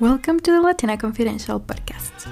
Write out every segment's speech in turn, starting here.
Welcome to the Latina Confidential podcast.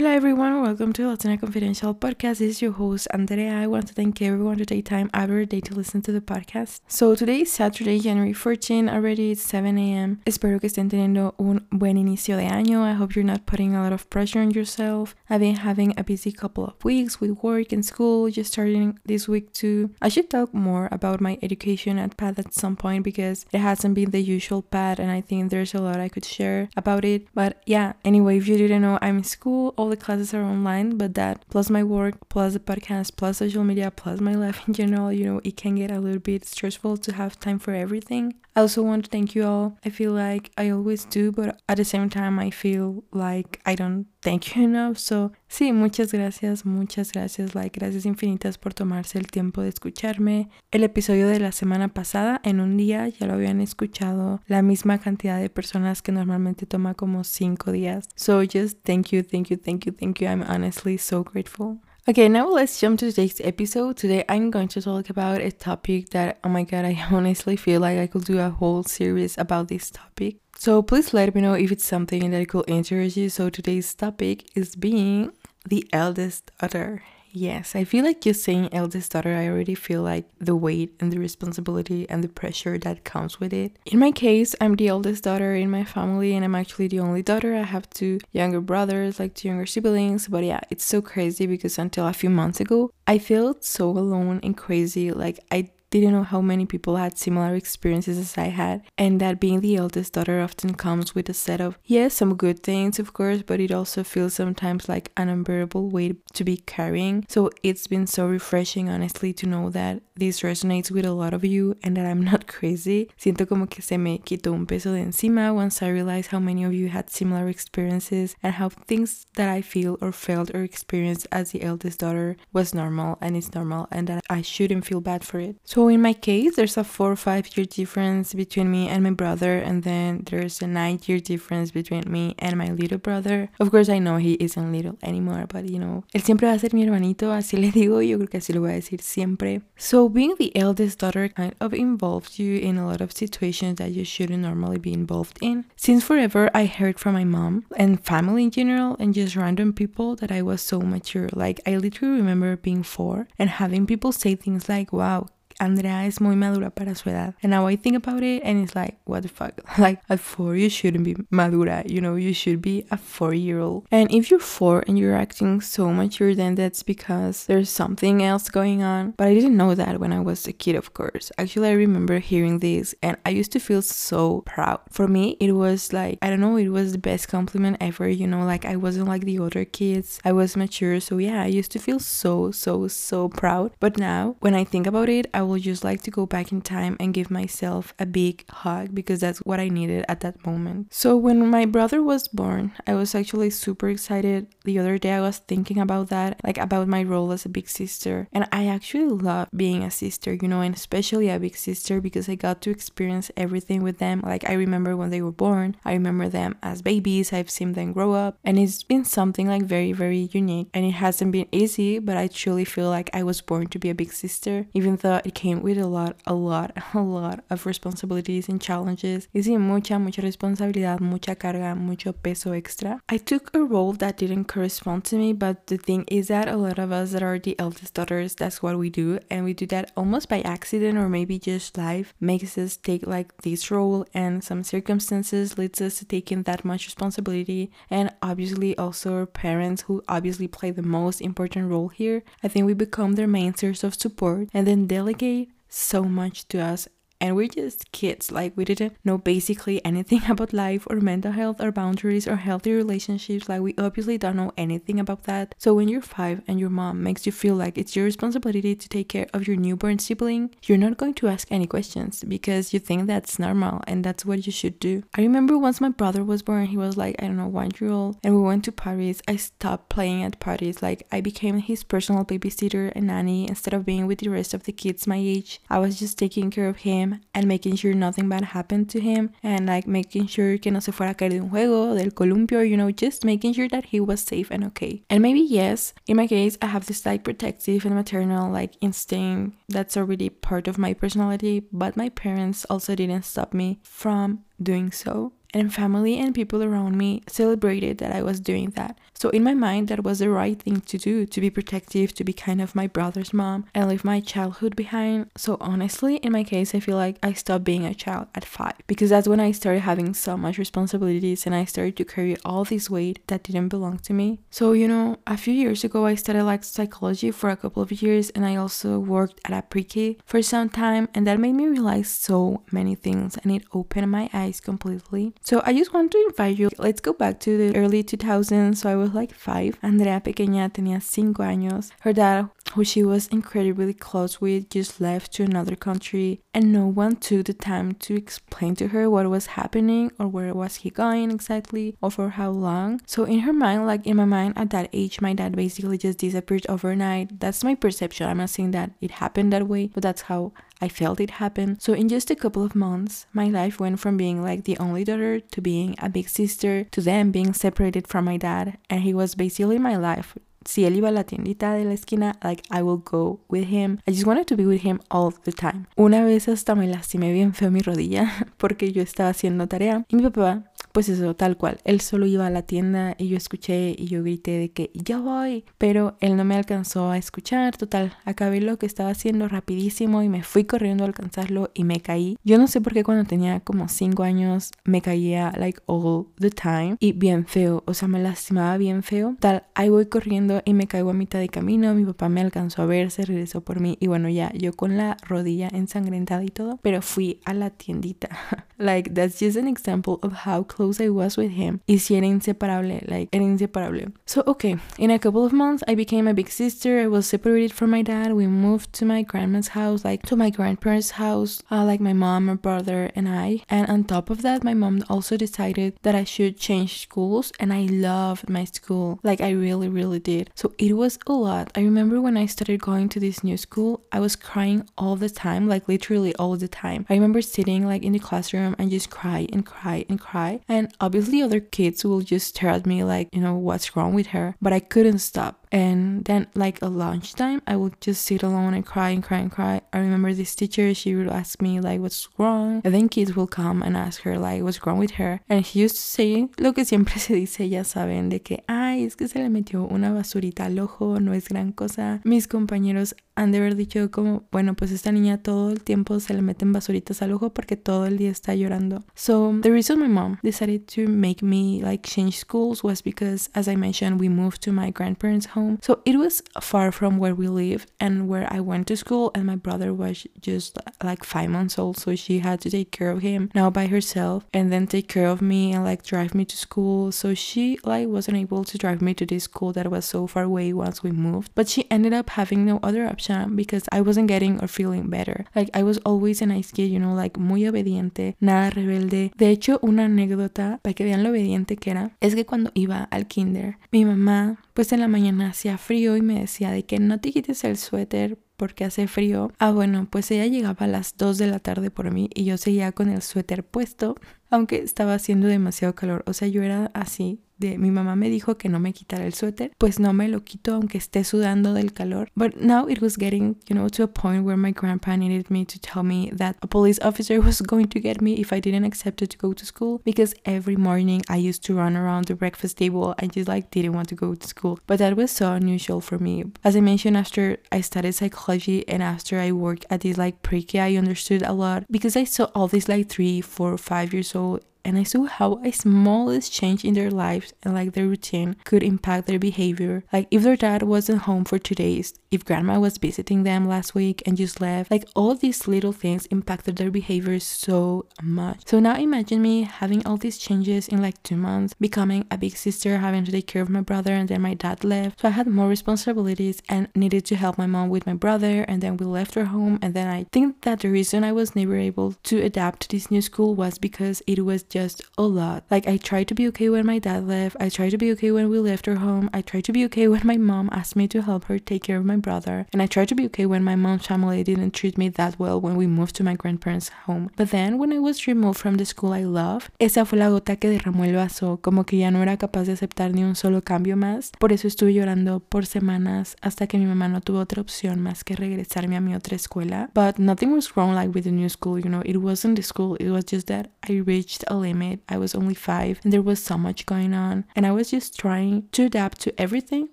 Hola everyone, welcome to Latina Confidential podcast. This is your host Andrea. I want to thank everyone to take time out of their day to listen to the podcast. So today is Saturday, January 14, already it's 7 a.m. Espero que estén teniendo un buen inicio de año. I hope you're not putting a lot of pressure on yourself. I've been having a busy couple of weeks with work and school, just starting this week too. I should talk more about my education at PATH at some point because it hasn't been the usual path and I think there's a lot I could share about it. But yeah, anyway, if you didn't know, I'm in school all the classes are online, but that plus my work, plus the podcast, plus social media, plus my life in general, you know, it can get a little bit stressful to have time for everything. I also want to thank you all. I feel like I always do, but at the same time, I feel like I don't thank you enough. So, sí, muchas gracias, muchas gracias. Like, gracias infinitas por tomarse el tiempo de escucharme. El episodio de la semana pasada, en un día, ya lo habían escuchado la misma cantidad de personas que normalmente toma como cinco días. So, just thank you, thank you, thank you, thank you. I'm honestly so grateful. Okay, now let's jump to today's episode. Today I'm going to talk about a topic that, oh my god, I honestly feel like I could do a whole series about this topic. So please let me know if it's something that could interest you. So today's topic is being the eldest daughter. Yes, I feel like just saying eldest daughter, I already feel like the weight and the responsibility and the pressure that comes with it. In my case, I'm the eldest daughter in my family and I'm actually the only daughter. I have two younger brothers, like two younger siblings. But yeah, it's so crazy because until a few months ago, I felt so alone and crazy. Like I didn't know how many people had similar experiences as I had, and that being the eldest daughter often comes with a set of, yes, some good things, of course, but it also feels sometimes like an unbearable weight to be carrying. So it's been so refreshing, honestly, to know that this resonates with a lot of you and that I'm not crazy. Siento como que se me quitó un peso de encima once I realized how many of you had similar experiences and how things that I feel or felt or experienced as the eldest daughter was normal and it's normal and that I shouldn't feel bad for it. So so in my case, there's a four or five year difference between me and my brother, and then there's a nine year difference between me and my little brother. Of course, I know he isn't little anymore, but you know, él siempre va a ser mi hermanito, así le digo, yo creo que así lo voy a decir siempre. So being the eldest daughter kind of involves you in a lot of situations that you shouldn't normally be involved in. Since forever, I heard from my mom and family in general, and just random people that I was so mature. Like I literally remember being four and having people say things like, "Wow." Andrea is muy madura para su edad. And now I think about it and it's like, what the fuck? Like at four, you shouldn't be madura, you know, you should be a four year old. And if you're four and you're acting so mature, then that's because there's something else going on. But I didn't know that when I was a kid, of course. Actually, I remember hearing this and I used to feel so proud. For me, it was like, I don't know, it was the best compliment ever, you know, like I wasn't like the other kids. I was mature. So yeah, I used to feel so, so, so proud. But now, when I think about it, I will just like to go back in time and give myself a big hug because that's what I needed at that moment. So when my brother was born, I was actually super excited. The other day I was thinking about that, like about my role as a big sister. And I actually love being a sister, you know, and especially a big sister because I got to experience everything with them. Like I remember when they were born, I remember them as babies, I've seen them grow up, and it's been something like very, very unique. And it hasn't been easy, but I truly feel like I was born to be a big sister, even though it came with a lot, a lot, a lot of responsibilities and challenges. Y sí, mucha, mucha responsabilidad, mucha carga, mucho peso extra. I took a role that didn't correspond to me, but the thing is that a lot of us that are the eldest daughters, that's what we do. And we do that almost by accident or maybe just life makes us take like this role and some circumstances leads us to taking that much responsibility. And obviously also our parents who obviously play the most important role here. I think we become their main source of support and then delegate so much to us and we're just kids like we didn't know basically anything about life or mental health or boundaries or healthy relationships. Like we obviously don't know anything about that. So when you're five and your mom makes you feel like it's your responsibility to take care of your newborn sibling you're not going to ask any questions because you think that's normal and that's what you should do. I remember once my brother was born he was like i don't know one year old and we went to parties. I stopped playing at parties. Like i became his personal babysitter and nanny instead of being with the rest of the kids my age. I was just taking care of him him and making sure nothing bad happened to him and like making sure que no se fuera a caer de un juego, del columpio, you know, just making sure that he was safe and okay. And maybe yes, in my case, I have this like protective and maternal like instinct that's already part of my personality, but my parents also didn't stop me from doing so and family and people around me celebrated that I was doing that. So in my mind, that was the right thing to do to be protective, to be kind of my brother's mom and leave my childhood behind. So honestly, in my case, I feel like I stopped being a child at five because that's when I started having so much responsibilities and I started to carry all this weight that didn't belong to me. So, you know, a few years ago, I studied like psychology for a couple of years and I also worked at a pre for some time and that made me realize so many things and it opened my eyes completely. So I just want to invite you, let's go back to the early 2000s. So I was like five. Andrea pequeña tenía cinco años. Her dad, who she was incredibly close with, just left to another country and no one took the time to explain to her what was happening or where was he going exactly or for how long. So in her mind, like in my mind at that age, my dad basically just disappeared overnight. That's my perception. I'm not saying that it happened that way, but that's how I felt it happen. So in just a couple of months, my life went from being like the only daughter to being a big sister to them being separated from my dad. And he was basically my life. Si él iba a la tiendita de la esquina, like I will go with him. I just wanted to be with him all the time. Una vez hasta me lastimé bien feo mi rodilla porque yo estaba haciendo tarea y mi papá pues eso, tal cual. Él solo iba a la tienda y yo escuché y yo grité de que ya voy, pero él no me alcanzó a escuchar. Total, acabé lo que estaba haciendo rapidísimo y me fui corriendo a alcanzarlo y me caí. Yo no sé por qué cuando tenía como 5 años me caía like all the time y bien feo, o sea, me lastimaba bien feo. Tal, ahí voy corriendo y me caigo a mitad de camino. Mi papá me alcanzó a ver, se regresó por mí y bueno, ya yo con la rodilla ensangrentada y todo, pero fui a la tiendita. like that's just an example of how close I was with him. Y si era inseparable, like, era inseparable. So, okay, in a couple of months, I became a big sister. I was separated from my dad. We moved to my grandma's house, like, to my grandparents' house, uh, like my mom, my brother, and I. And on top of that, my mom also decided that I should change schools, and I loved my school. Like, I really, really did. So, it was a lot. I remember when I started going to this new school, I was crying all the time, like, literally all the time. I remember sitting, like, in the classroom and just cry and cry and cry. And obviously, other kids will just stare at me like, you know, what's wrong with her? But I couldn't stop. And then, like a lunchtime, I would just sit alone and cry and cry and cry. I remember this teacher, she would ask me, like, what's wrong? And then kids will come and ask her, like, what's wrong with her? And she used to say lo que siempre se dice, ya saben, de que, ay, es que se le metió una basurita al ojo, no es gran cosa. Mis compañeros han de haber dicho como, bueno, pues esta niña todo el tiempo se le meten basuritas al ojo porque todo el día está llorando. So, the reason my mom decided to make me like change schools was because, as I mentioned, we moved to my grandparents' home home. So it was far from where we lived and where I went to school. And my brother was just like five months old, so she had to take care of him now by herself and then take care of me and like drive me to school. So she like wasn't able to drive me to this school that was so far away once we moved. But she ended up having no other option because I wasn't getting or feeling better. Like I was always a nice kid, you know, like muy obediente, nada rebelde. De hecho, una anécdota para que vean lo obediente que era es que cuando iba al kinder, mi mamá pues en la mañana hacía frío y me decía de que no te quites el suéter porque hace frío. Ah, bueno, pues ella llegaba a las 2 de la tarde por mí y yo seguía con el suéter puesto, aunque estaba haciendo demasiado calor. O sea, yo era así de mi mamá me dijo que no me quitara el suéter, pues no me lo quito aunque esté sudando del calor. But now it was getting, you know, to a point where my grandpa needed me to tell me that a police officer was going to get me if I didn't accept it to go to school because every morning I used to run around the breakfast table and just like didn't want to go to school. But that was so unusual for me. As I mentioned after I studied psychology and after I worked at this like pre-K I understood a lot because I saw all these like three, four, five years old and I saw how a smallest change in their lives and like their routine could impact their behavior. Like if their dad wasn't home for two days, if grandma was visiting them last week and just left, like all these little things impacted their behavior so much. So now imagine me having all these changes in like two months, becoming a big sister, having to take care of my brother, and then my dad left. So I had more responsibilities and needed to help my mom with my brother, and then we left her home. And then I think that the reason I was never able to adapt to this new school was because it was just a lot. Like I tried to be okay when my dad left. I tried to be okay when we left our home. I tried to be okay when my mom asked me to help her take care of my brother. And I tried to be okay when my mom's family didn't treat me that well when we moved to my grandparents' home. But then when I was removed from the school I love, esa fue la gota que derramó el vaso, como que ya no era capaz de aceptar ni un solo cambio más. Por eso estuve llorando por semanas hasta que mi mamá no tuvo otra opción más que regresarme a mi otra escuela. But nothing was wrong like with the new school, you know, it wasn't the school, it was just that I reached a limit. I was only five and there was so much going on. And I was just trying to adapt to everything,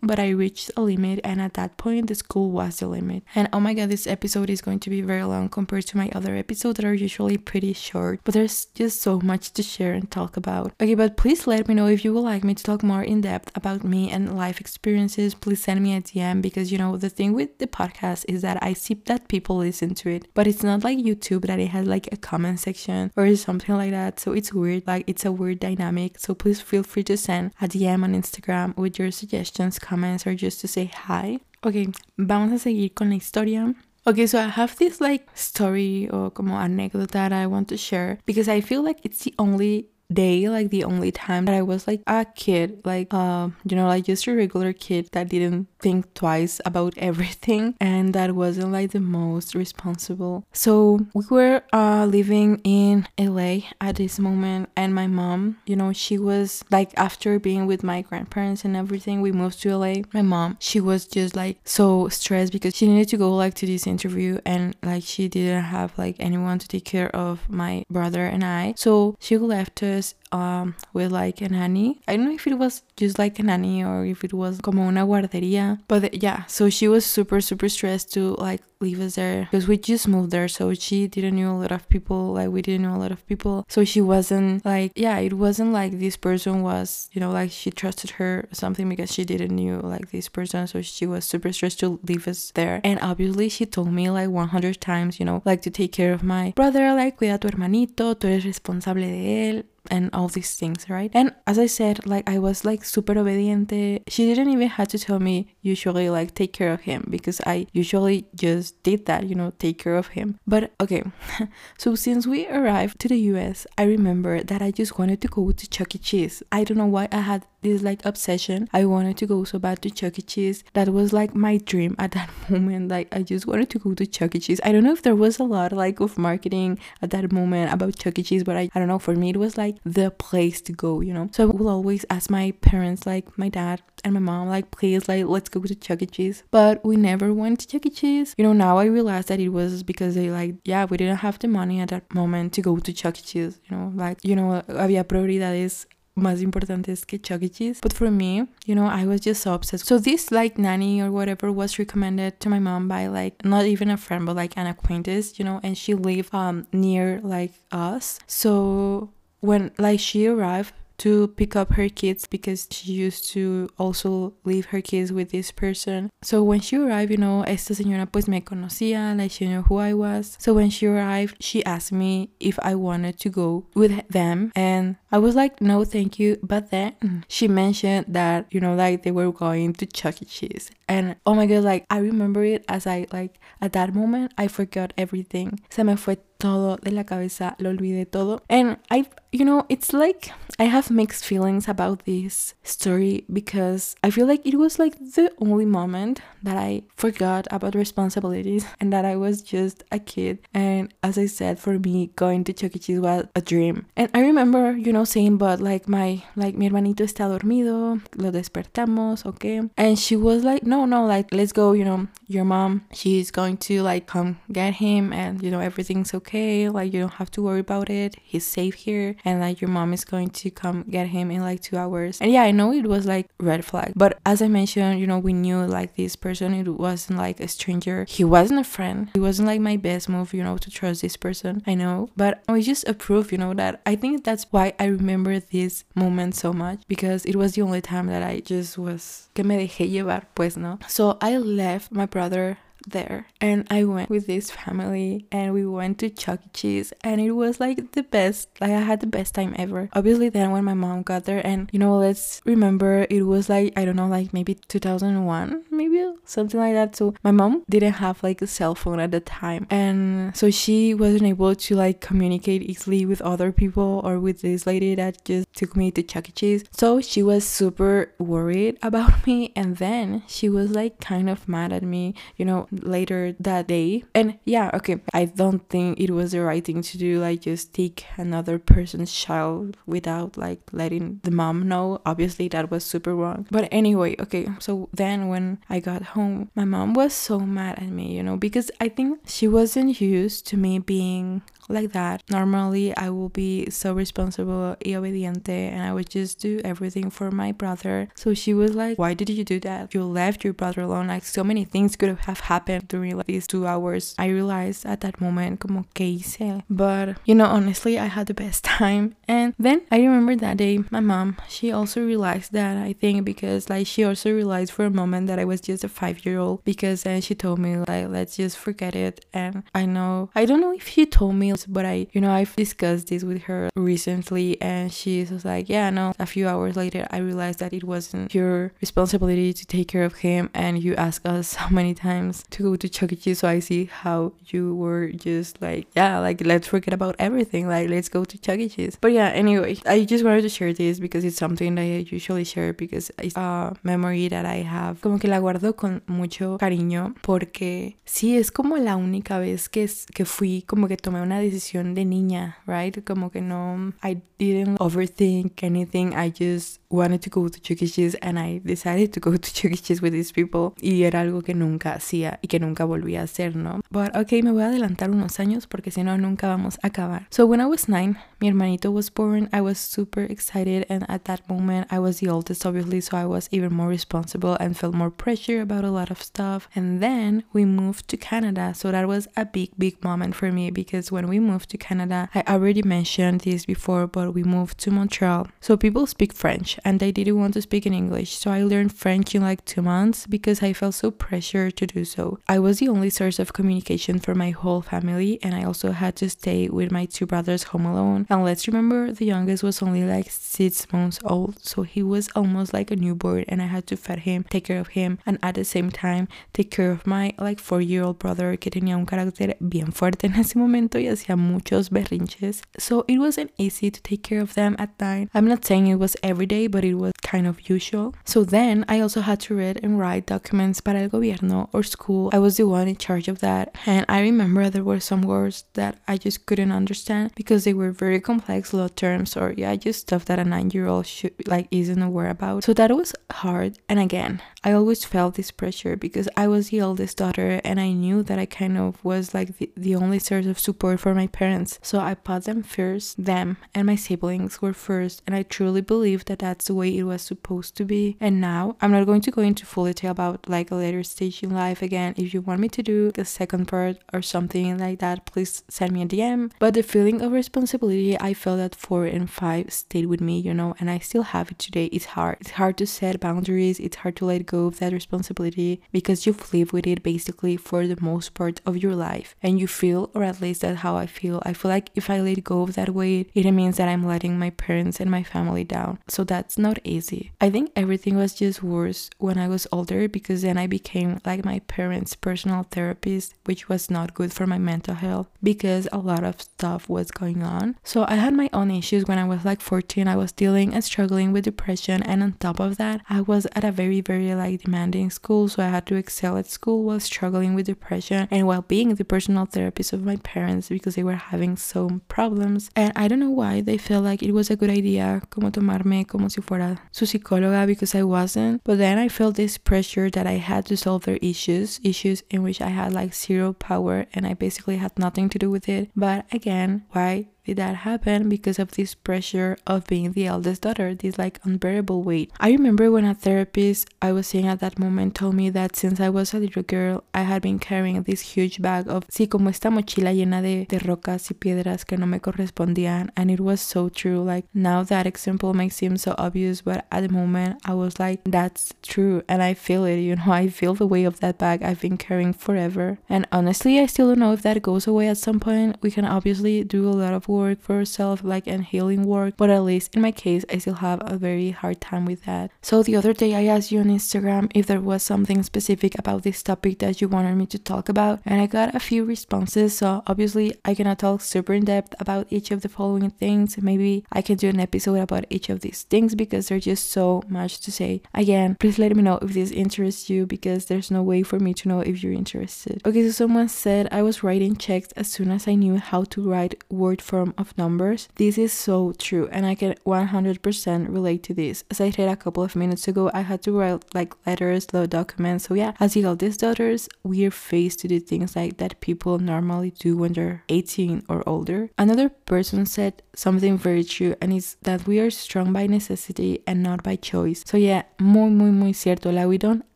but I reached a limit and at that point the school was the limit. And oh my god, this episode is going to be very long compared to my other episodes that are usually pretty short, but there's just so much to share and talk about. Okay, but please let me know if you would like me to talk more in depth about me and life experiences. Please send me a DM because you know the thing with the podcast is that I see that people listen to it, but it's not like YouTube that it has like a comment section or something like that. So it's weird, like it's a weird dynamic. So please feel free to send a DM on Instagram with your suggestions, comments, or just to say hi. Ok, vamos a seguir con la historia. Okay, so I have this like story or como anécdota that I want to share because I feel like it's the only day like the only time that i was like a kid like um you know like just a regular kid that didn't think twice about everything and that wasn't like the most responsible. So we were uh living in la at this moment and my mom you know she was like after being with my grandparents and everything we moved to la my mom she was just like so stressed because she needed to go like to this interview and like she didn't have like anyone to take care of my brother and i. So she left us because um, with like a nanny. I don't know if it was just like a nanny or if it was como una guardería. But yeah, so she was super, super stressed to like leave us there because we just moved there. So she didn't know a lot of people. Like we didn't know a lot of people. So she wasn't like, yeah, it wasn't like this person was, you know, like she trusted her something because she didn't knew like this person. So she was super stressed to leave us there. And obviously she told me like 100 times, you know, like to take care of my brother, like cuida tu hermanito, tú eres responsable de él and all these things, right? And as I said, like I was like super obediente. She didn't even have to tell me usually like take care of him because I usually just did that, you know, take care of him. But okay, so since we arrived to the US, I remember that I just wanted to go to Chuck E. Cheese. I don't know why I had this like obsession. I wanted to go so bad to Chuck E. Cheese. That was like my dream at that moment. Like I just wanted to go to Chuck E. Cheese. I don't know if there was a lot like of marketing at that moment about Chuck E. Cheese, but I, I don't know. For me, it was like the place to go, you know. So I will always ask my parents, like my dad and my mom, like please, like let's go to Chuck E. Cheese. But we never went to Chuck E. Cheese. You know, now I realize that it was because they like yeah we didn't have the money at that moment to go to Chuck E. Cheese. You know, like you know había prioridades más importantes que Chuck E. Cheese. But for me, you know, I was just so obsessed. So this like nanny or whatever was recommended to my mom by like not even a friend but like an acquaintance, you know, and she lived um near like us. So when like she arrived to pick up her kids because she used to also leave her kids with this person. So when she arrived, you know, esta señora pues me conocía, like she knew who I was. So when she arrived, she asked me if I wanted to go with them and I was like, no, thank you. But then she mentioned that, you know, like they were going to Chuck E. Cheese. And oh my god, like I remember it as I like at that moment I forgot everything. Se me fue todo de la cabeza, lo olvidé todo. And I, you know, it's like I have mixed feelings about this story because I feel like it was like the only moment that I forgot about responsibilities and that I was just a kid. And as I said, for me, going to Chuck E. Cheese was a dream. And I remember, you know, saying, but like my, like mi hermanito está dormido, lo despertamos, okay? And she was like, no, no, like let's go, you know, your mom, she's going to like come get him and, you know, everything's okay okay like you don't have to worry about it he's safe here and like your mom is going to come get him in like two hours. And yeah i know it was like red flag. But as i mentioned you know we knew like this person it wasn't like a stranger. He wasn't a friend. It wasn't like my best move you know to trust this person. I know. But i just approve you know that i think that's why i remember this moment so much because it was the only time that i just was que me dejé llevar pues no? So i left my brother there. And I went with this family and we went to Chuck E. Cheese and it was like the best. Like I had the best time ever. Obviously then when my mom got there and you know, let's remember it was like I don't know, like maybe 2001, maybe something like that. So my mom didn't have like a cell phone at the time. And so she wasn't able to like communicate easily with other people or with this lady that just took me to Chuck E. Cheese. So she was super worried about me and then she was like kind of mad at me, you know, later that day. And yeah, okay, I don't think it was the right thing to do, like just take another person's child without like letting the mom know. Obviously, that was super wrong. But anyway, okay, so then when I got home, my mom was so mad at me, you know, because I think she wasn't used to me being like that. Normally, I will be so responsible y obediente, and I would just do everything for my brother. So she was like, Why did you do that? You left your brother alone. Like, so many things could have happened during like, these two hours. I realized at that moment, como que hice. But, you know, honestly, I had the best time. And then I remember that day, my mom, she also realized that, I think, because like she also realized for a moment that I was just a five year old because then she told me, like, let's just forget it. And I know, I don't know if she told me but I, you know, I've discussed this with her recently and she was like, yeah, no. A few hours later, I realized that it wasn't your responsibility to take care of him and you asked us so many times to go to Chuck E. Cheese. So I see how you were just like, yeah, like let's forget about everything. Like let's go to Chuck E. Cheese. But yeah, anyway, I just wanted to share this because it's something that I usually share because it's a memory that I have. Como que la guardo con mucho cariño porque sí es como la única vez que, que fui como que tomé una decisión de niña, right? Como que no, I didn't overthink anything. I just wanted to go to Chuck E. Cheese and I decided to go to Chuck E. Cheese with these people. Y era algo que nunca hacía y que nunca volví a hacer, ¿no? But okay, me voy a adelantar unos años porque si no, nunca vamos a acabar. So when I was nine, mi hermanito was born. I was super excited and at that moment, I was the oldest, obviously, so I was even more responsible and felt more pressure about a lot of stuff. And then we moved to Canada. So that was a big, big moment for me because when we moved to Canada, I already mentioned this before, but we moved to Montreal. So people speak French and I didn't want to speak in English. So I learned French in like two months because I felt so pressured to do so. I was the only source of communication for my whole family and I also had to stay with my two brothers home alone. And let's remember the youngest was only like six months old, so he was almost like a newborn and I had to feed him, take care of him, and at the same time take care of my like four year old brother que tenía un carácter bien fuerte en ese momento y hacía muchos berrinches. So it wasn't easy to take care of them at night. I'm not saying it was every day, but it was kind of usual. So then I also had to read and write documents para el gobierno or school. I was the one in charge of that. And I remember there were some words that I just couldn't understand because they were very complex law terms or yeah, just stuff that a nine year old should like isn't aware about. So that was hard. And again, I always felt this pressure because I was the eldest daughter and I knew that I kind of was like the, the only source of support for my parents. So I put them first, them and my siblings were first, and I truly believe that that's the way it was supposed to be. And now I'm not going to go into full detail about like a later stage in life again. If you want me to do a second part or something like that, please send me a DM. But the feeling of responsibility I felt at four and five stayed with me, you know, and I still have it today. It's hard. It's hard to set boundaries, it's hard to let go of that responsibility because you've lived with it basically for the most part of your life. And you feel, or at least that's how I feel, I feel like if I let go of that weight, it means that I'm letting my parents and my family down. So that's not easy. I think everything was just worse when I was older because then I became like my parents' personal therapist, which was not good for my mental health because a lot of stuff was going on. So I had my own issues when I was like 14. I was dealing and struggling with depression, and on top of that, I was at a very, very like demanding school, so I had to excel at school while struggling with depression and while being the personal therapist of my parents because they were having some problems. And I don't know why they felt like it was a good idea como tomarme como si fuera su psicóloga because I wasn't. But then I felt this pressure that I had to solve their issues, issues in which I had like zero power and I basically had nothing to do with it. But again, why did that happen because of this pressure of being the eldest daughter, this like unbearable weight. I remember when a therapist I was seeing at that moment told me that since I was a little girl, I had been carrying this huge bag of, sí, como esta mochila llena de, de rocas y piedras que no me correspondían. And it was so true. Like now that example may seem so obvious, but at the moment I was like, that's true. And I feel it, you know, I feel the weight of that bag I've been carrying forever. And honestly, I still don't know if that goes away at some point. We can obviously do a lot of work for ourselves, like and healing work, but at least in my case, I still have a very hard time with that. So the other day I asked you on Instagram if there was something specific about this topic that you wanted me to talk about, and I got a few responses. So obviously, I cannot talk super in depth about each of the following things. Maybe I can do an episode about each of these things because there's just so much to say. Again, please let me know if this interests you because there's no way for me to know if you're interested. Okay, so someone said I was writing checks as soon as I knew how to write word form of numbers. This is so true, and I can 100% relate to this. As I said a couple of minutes ago, I had to write like letters, little documents. So yeah, as the eldest daughters, we're faced to do things like that people normally do when they're 18 or older. Another person said something very true, and it's that we are strong by necessity and not by choice. So yeah, muy muy muy cierto. Like we don't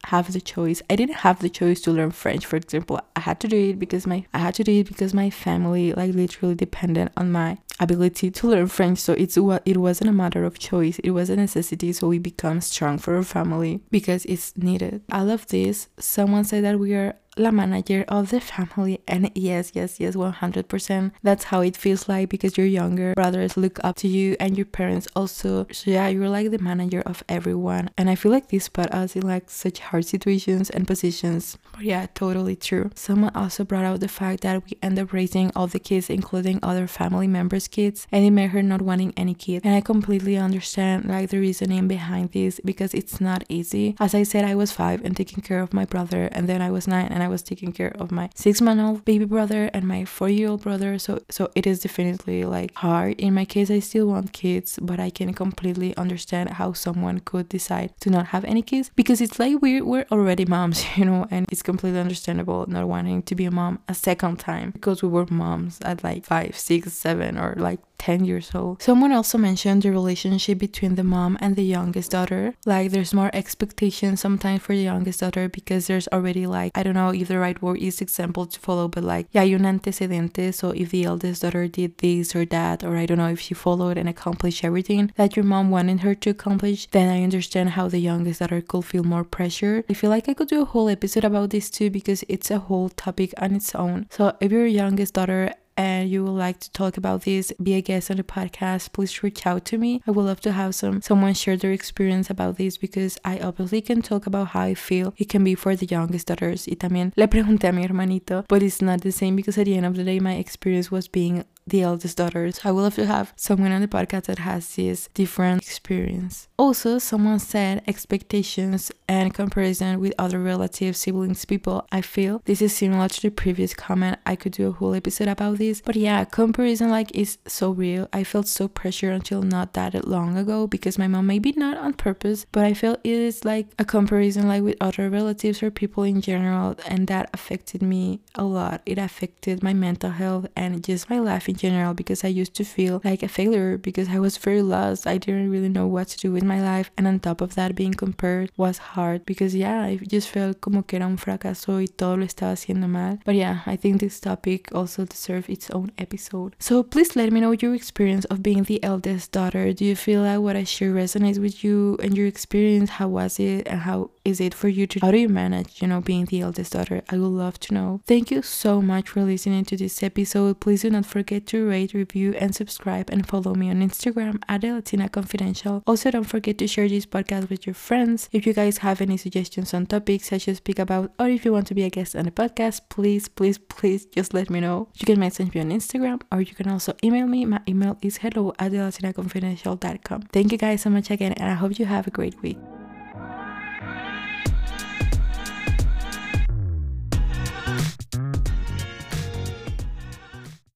have the choice. I didn't have the choice to learn French, for example. I had to do it because my I had to do it because my family like literally depended on my ability to learn French. So it's what it wasn't a matter of choice. It was a necessity. So we become strong for our family because it's needed. I love this. Someone said that we are la manager of the family and yes yes yes 100% that's how it feels like because your younger brothers look up to you and your parents also. So yeah you're like the manager of everyone and i feel like this put us in like such hard situations and positions. But yeah totally true. Someone also brought out the fact that we end up raising all the kids including other family members kids and it made her not wanting any kid and i completely understand like the reasoning behind this because it's not easy. As i said i was five and taking care of my brother and then i was nine and I was taking care of my six month old baby brother and my four year old brother. So so it is definitely like hard. In my case I still want kids, but I can completely understand how someone could decide to not have any kids because it's like we're we're already moms, you know, and it's completely understandable not wanting to be a mom a second time because we were moms at like five, six, seven or like 10 years old. Someone also mentioned the relationship between the mom and the youngest daughter. Like, there's more expectation sometimes for the youngest daughter because there's already, like, I don't know if the right word is example to follow, but like, yeah, hay un antecedente. So, if the eldest daughter did this or that, or I don't know if she followed and accomplished everything that your mom wanted her to accomplish, then I understand how the youngest daughter could feel more pressure. I feel like I could do a whole episode about this too because it's a whole topic on its own. So, if your youngest daughter and you would like to talk about this, be a guest on the podcast, please reach out to me. I would love to have some someone share their experience about this because I obviously can talk about how I feel it can be for the youngest daughters. Y también le pregunté a mi hermanito, but it's not the same because at the end of the day, my experience was being the eldest daughter. So I would love to have someone on the podcast that has this different experience. Also, someone said expectations and comparison with other relatives, siblings, people. I feel this is similar to the previous comment. I could do a whole episode about this. But yeah, comparison like is so real. I felt so pressure until not that long ago because my mom maybe not on purpose, but I felt it is like a comparison like with other relatives or people in general and that affected me a lot. It affected my mental health and just my life in general because I used to feel like a failure because I was very lost. I didn't really know what to do with my life and on top of that being compared was hard because yeah, I just felt como que era un fracaso y todo lo estaba haciendo mal. But yeah, I think this topic also deserves its own episode. So please let me know your experience of being the eldest daughter. Do you feel like what I share resonates with you and your experience? How was it and how is it for you to how do you manage, you know, being the eldest daughter? I would love to know. Thank you so much for listening to this episode. Please do not forget to rate, review, and subscribe and follow me on Instagram at Latina Confidential. Also, don't forget to share this podcast with your friends. If you guys have any suggestions on topics I should speak about, or if you want to be a guest on the podcast, please, please, please just let me know. You can message me on Instagram or you can also email me. My email is hello at latina Confidential.com. Thank you guys so much again, and I hope you have a great week.